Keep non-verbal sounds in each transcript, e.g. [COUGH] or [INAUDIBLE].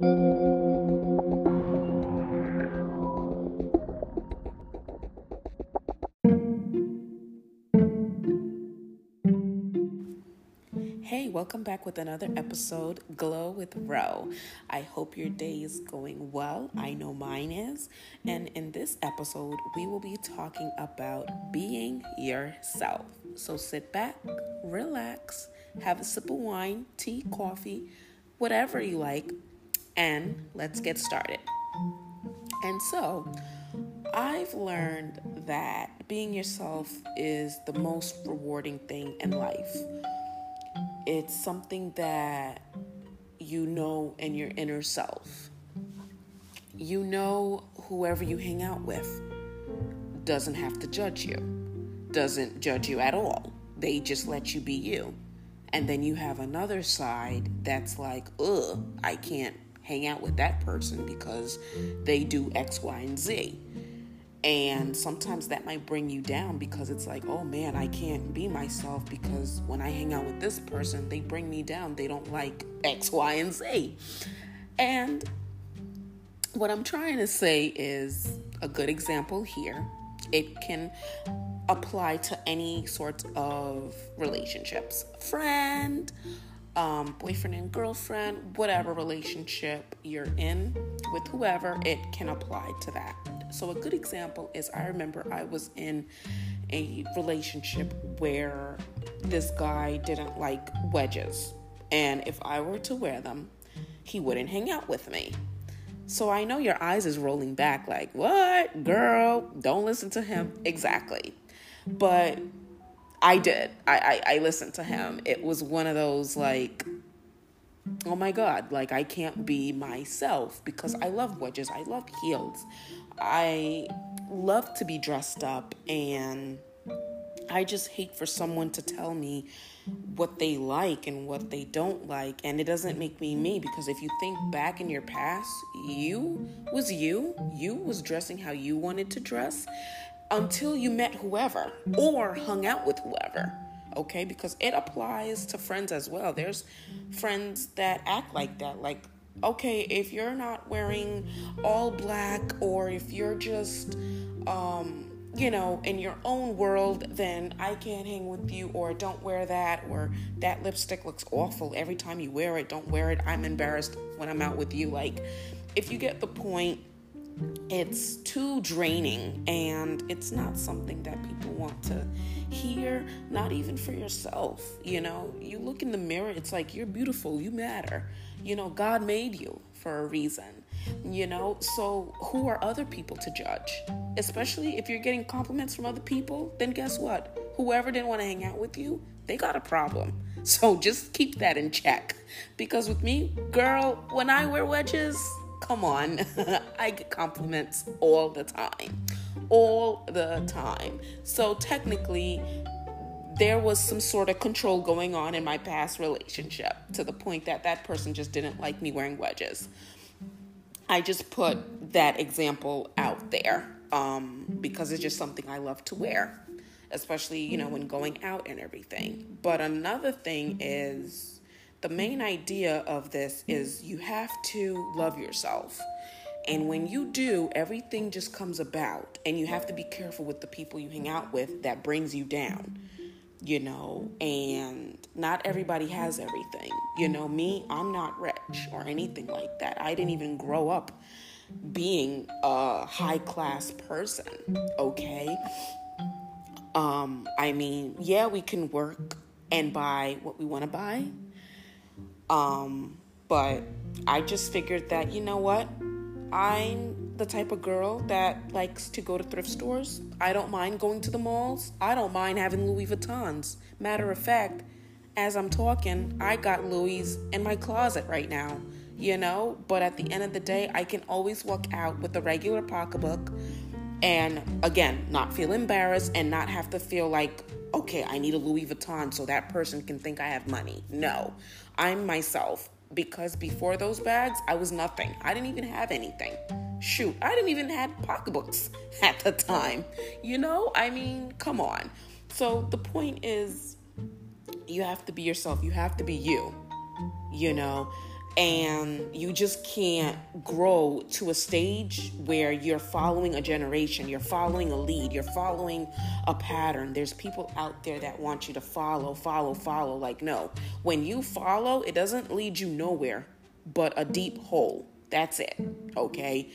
Hey, welcome back with another episode, Glow with Ro. I hope your day is going well. I know mine is. And in this episode, we will be talking about being yourself. So sit back, relax, have a sip of wine, tea, coffee, whatever you like, and let's get started. And so, I've learned that being yourself is the most rewarding thing in life it's something that you know in your inner self. You know whoever you hang out with doesn't have to judge you, doesn't judge you at all. They just let you be you. And then you have another side that's like, ugh, I can't hang out with that person because they do X, Y, and Z. And sometimes that might bring you down because it's like, oh man, I can't be myself because when I hang out with this person, they bring me down. They don't like X, Y, and Z. And what I'm trying to say is a good example here. It can apply to any sort of relationships friend, um, boyfriend and girlfriend, whatever relationship you're in with whoever, it can apply to that. So, a good example is I remember I was in a relationship where this guy didn't like wedges. And if I were to wear them, he wouldn't hang out with me. So I know your eyes is rolling back like, what? Girl, don't listen to him. Exactly. But I did. I, I, I listened to him. It was one of those like, oh my God, like I can't be myself because I love wedges. I love heels. I love to be dressed up and I just hate for someone to tell me what they like and what they don't like and it doesn't make me me because if you think back in your past you was you you was dressing how you wanted to dress until you met whoever or hung out with whoever okay because it applies to friends as well there's friends that act like that like okay, if you're not wearing all black or if you're just, um, you know, in your own world, then I can't hang with you, or don't wear that, or that lipstick looks awful every time you wear it, don't wear it. I'm embarrassed when I'm out with you. Like, if you get the point, it's too draining and it's not something that people want to hear, not even for yourself. You know, you look in the mirror, it's like you're beautiful, you matter. You know, God made you for a reason, you know? So, who are other people to judge? Especially if you're getting compliments from other people, then guess what? Whoever didn't want to hang out with you, they got a problem. [LAUGHS] So, just keep that in check. Because with me, girl, when I wear wedges, come on, [LAUGHS] I get compliments all the time. All the time. So, technically, there was some sort of control going on in my past relationship to the point that that person just didn't like me wearing wedges. I just put that example out there um, because it's just something I love to wear, especially, you know, when going out and everything. But another thing is the main idea of this is you have to love yourself. And when you do, everything just comes about, and you have to be careful with the people you hang out with that brings you down you know, and not everybody has everything. You know, me, I'm not rich or anything like that. I didn't even grow up being a high class person, okay? Um, I mean, yeah, we can work and buy what we want to buy. Um, but I just figured that, you know what? I'm the type of girl that likes to go to thrift stores. I don't mind going to the malls. I don't mind having Louis Vuittons. Matter of fact, as I'm talking, I got Louis in my closet right now, you know? But at the end of the day, I can always walk out with a regular pocketbook and again, not feel embarrassed and not have to feel like, okay, I need a Louis Vuitton so that person can think I have money. No, I'm myself because before those bags, I was nothing. I didn't even have anything. Shoot, I didn't even have pocketbooks [LAUGHS] at the time. You know, I mean, come on. So the point is, you have to be yourself. You have to be you. You know, and you just can't grow to a stage where you're following a generation, you're following a lead, you're following a pattern. There's people out there that want you to follow, follow, follow. Like, no, when you follow, it doesn't lead you nowhere but a deep hole. That's it, okay?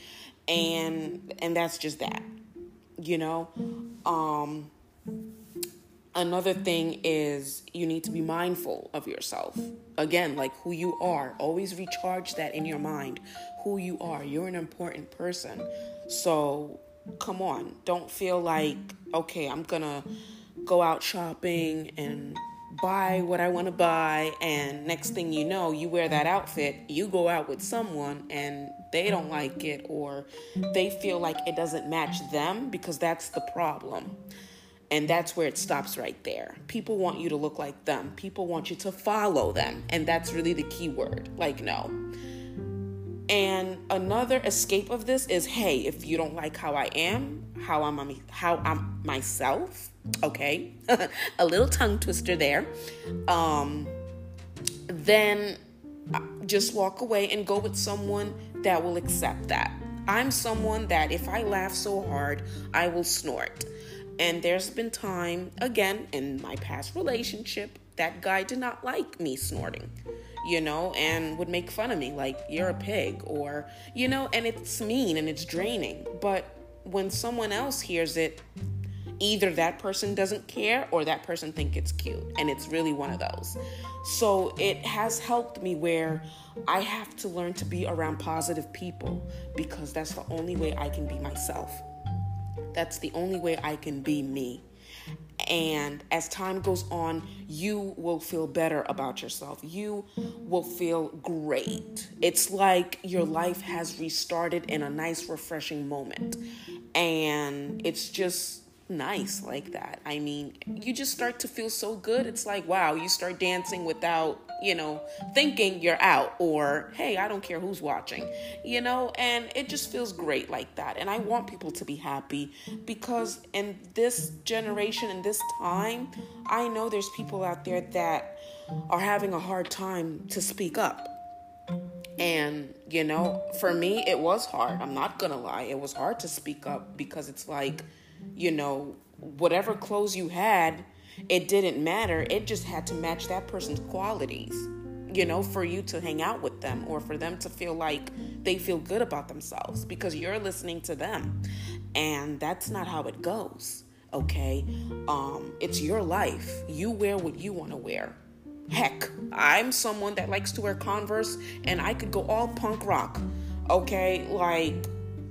And and that's just that. You know, um another thing is you need to be mindful of yourself. Again, like who you are. Always recharge that in your mind. Who you are. You're an important person. So come on. Don't feel like, okay, I'm going to go out shopping and buy what I want to buy. And next thing you know, you wear that outfit, you go out with someone and they don't like it or they feel like it doesn't match them because that's the problem. And that's where it stops right there. People want you to look like them. People want you to follow them. And that's really the key word. Like, no. And another escape of this is hey, if you don't like how I am, how I'm how I'm myself, okay? [LAUGHS] a little tongue twister there. Um then uh, just walk away and go with someone that will accept that. I'm someone that if I laugh so hard, I will snort. And there's been time, again, in my past relationship, that guy did not like me snorting, you know, and would make fun of me like, you're a pig, or, you know, and it's mean and it's draining. But when someone else hears it, either that person doesn't care or that person think it's cute and it's really one of those so it has helped me where i have to learn to be around positive people because that's the only way i can be myself that's the only way I can be me. And as time goes on, you will feel better about yourself. You will feel great. It's like your life has restarted in a nice, refreshing moment. And it's just nice like that. I mean, you just start to feel so good. It's like, wow, you start dancing without, you know, thinking you're out or, hey, I don't care who's watching, you know, and it just feels great like that. And I want people to be happy because in this generation, in this time, I know there's people out there that are having a hard time to speak up. And, you know, for me, it was hard. I'm not gonna lie. It was hard to speak up because it's like, you know, whatever clothes you had, it didn't matter. It just had to match that person's qualities, you know, for you to hang out with them or for them to feel like they feel good about themselves because you're listening to them. And that's not how it goes, okay? Um, it's your life. You wear what you want to wear. Heck, I'm someone that likes to wear Converse and I could go all punk rock, okay? Like,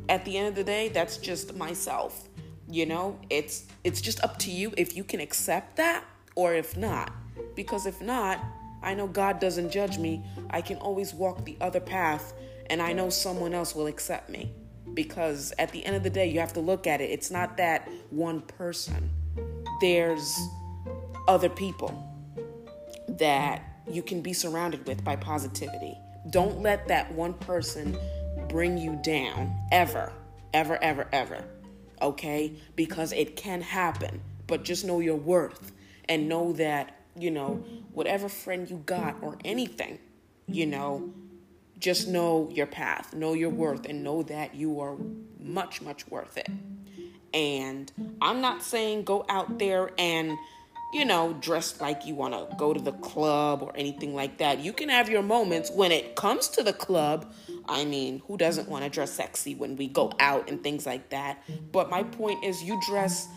at the end of the day, that's just myself you know it's it's just up to you if you can accept that or if not. Because if not i know god doesn't judge me. I can always walk the other path and i know someone else will accept me. Because at the end of the day you have to look at it. It's not that one person. There's other people that you can be surrounded with by positivity. Don't let that one person bring you down. Ever. Ever ever ever okay? Because it can happen. But just know your worth and know that, you know, whatever friend you got or anything, you know, just know your path, know your worth, and know that you are much, much worth it. And I'm not saying go out there and, you know, dress like you want to go to the club or anything like that. You can have your moments when it comes to the club I mean, who doesn't want to dress sexy when we go out and things like that? But my point is, you dress,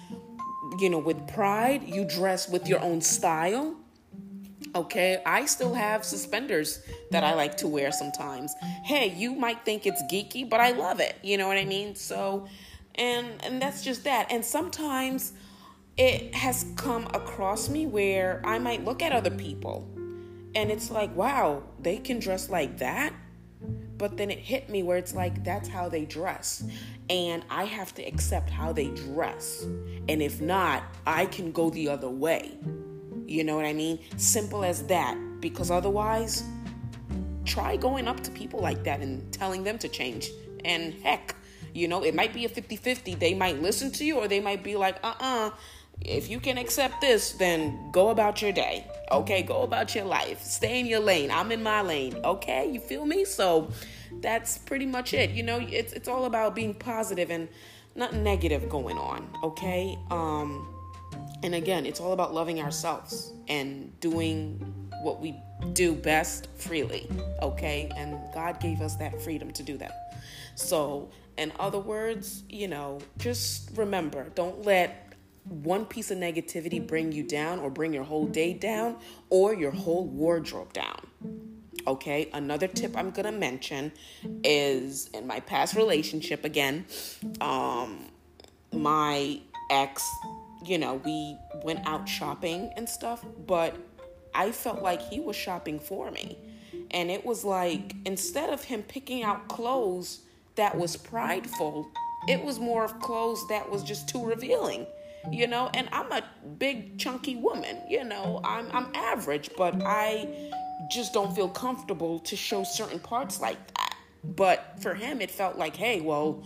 you know, with pride, you dress with your own style. Okay, I still have suspenders that I like to wear sometimes. Hey, you might think it's geeky, but I love it. You know what I mean? So, and and that's just that. And sometimes it has come across me where I might look at other people and it's like, wow, they can dress like that but then it hit me where it's like that's how they dress. And I have to accept how they dress. And if not, I can go the other way. You know what I mean? Simple as that. Because otherwise, try going up to people like that and telling them to change. And heck, you know, it might be a 50 50. They might listen to you or they might be like, uh uh-uh, uh If you can accept this, then go about your day. Okay, go about your life. Stay in your lane. I'm in my lane. Okay, you feel me? So that's pretty much it. You know, it's it's all about being positive and nothing negative going on. Okay. Um, and again, it's all about loving ourselves and doing what we do best freely. Okay, and God gave us that freedom to do that. So, in other words, you know, just remember, don't let one piece of negativity bring you down or bring your whole day down or your whole wardrobe down. Okay, another tip I'm gonna mention is in my past relationship again, um, my ex, you know, we went out shopping and stuff, but I felt like he was shopping for me. And it was like instead of him picking out clothes that was prideful, it was more of clothes that was just too revealing you know and i'm a big chunky woman you know. I'm i'm average but i just don't feel comfortable to show certain parts like that. But for him it felt like hey well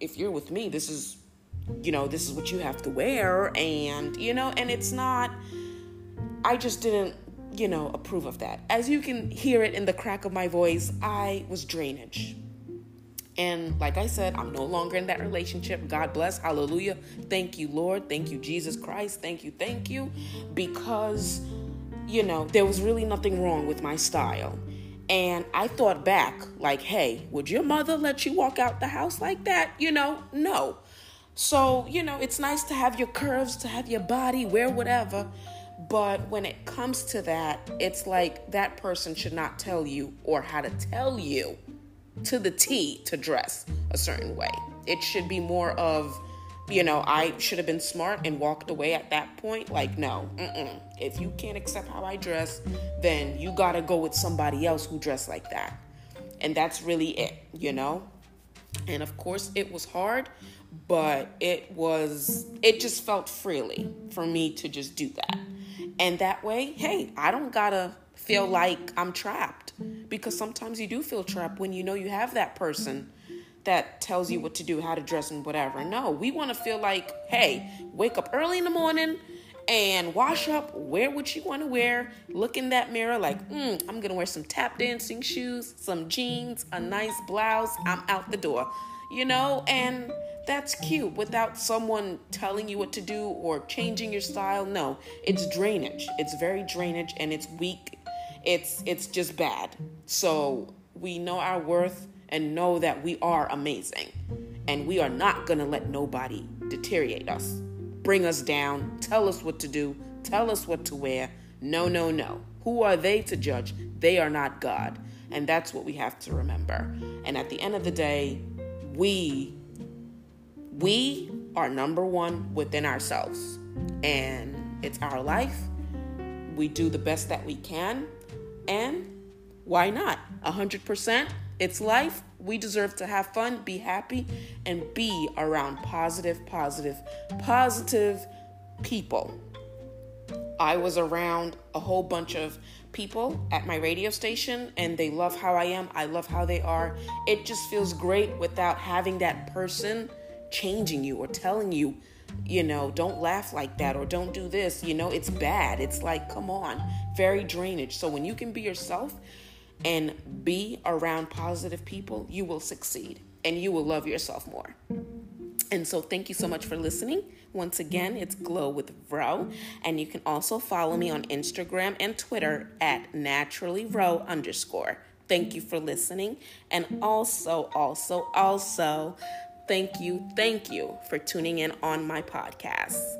if you're with me this is you know this is what you have to wear. And you know and it's not i just didn't you know approve of that. As you can hear it in the crack of my voice i was drainage and like I said, I'm no longer in that relationship. God bless. Hallelujah. Thank you, Lord. Thank you, Jesus Christ. Thank you. Thank you. Because, you know, there was really nothing wrong with my style. And I thought back, like, hey, would your mother let you walk out the house like that? You know, no. So, you know, it's nice to have your curves, to have your body, wear whatever. But when it comes to that, it's like that person should not tell you or how to tell you to the T to dress a certain way. It should be more of, you know, I should have been smart and walked away at that point. Like, no, mm-mm. if you can't accept how I dress, then you gotta go with somebody else who dress like that. And that's really it, you know? And of course, it was hard, but it was, it just felt freely for me to just do that. And that way, hey, I don't gotta feel like I'm trapped because sometimes you do feel trapped when you know you have that person that tells you what to do, how to dress, and whatever. No, we want to feel like, hey, wake up early in the morning and wash up, wear what you want to wear, look in that mirror like, mm, I'm going to wear some tap dancing shoes, some jeans, a nice blouse, I'm out the door, you know, and that's cute without someone telling you what to do or changing your style. No, it's drainage. It's very drainage and it's weak it's it's just bad. So we know our worth and know that we are amazing. And we are not going to let nobody deteriorate us, bring us down, tell us what to do, tell us what to wear. No, no, no. Who are they to judge? They are not God. And that's what we have to remember. And at the end of the day, we we are number 1 within ourselves. And it's our life. We do the best that we can and why not? 100%. It's life. We deserve to have fun, be happy, and be around positive, positive, positive people. I was around a whole bunch of people at my radio station and they love how I am. I love how they are. It just feels great without having that person changing you or telling you you know, don't laugh like that or don't do this. You know, it's bad. It's like, come on, very drainage. So when you can be yourself and be around positive people, you will succeed and you will love yourself more. And so, thank you so much for listening. Once again, it's Glow with Ro, and you can also follow me on Instagram and Twitter at naturally Ro underscore. Thank you for listening, and also, also, also Thank you, thank you for tuning in on my podcast.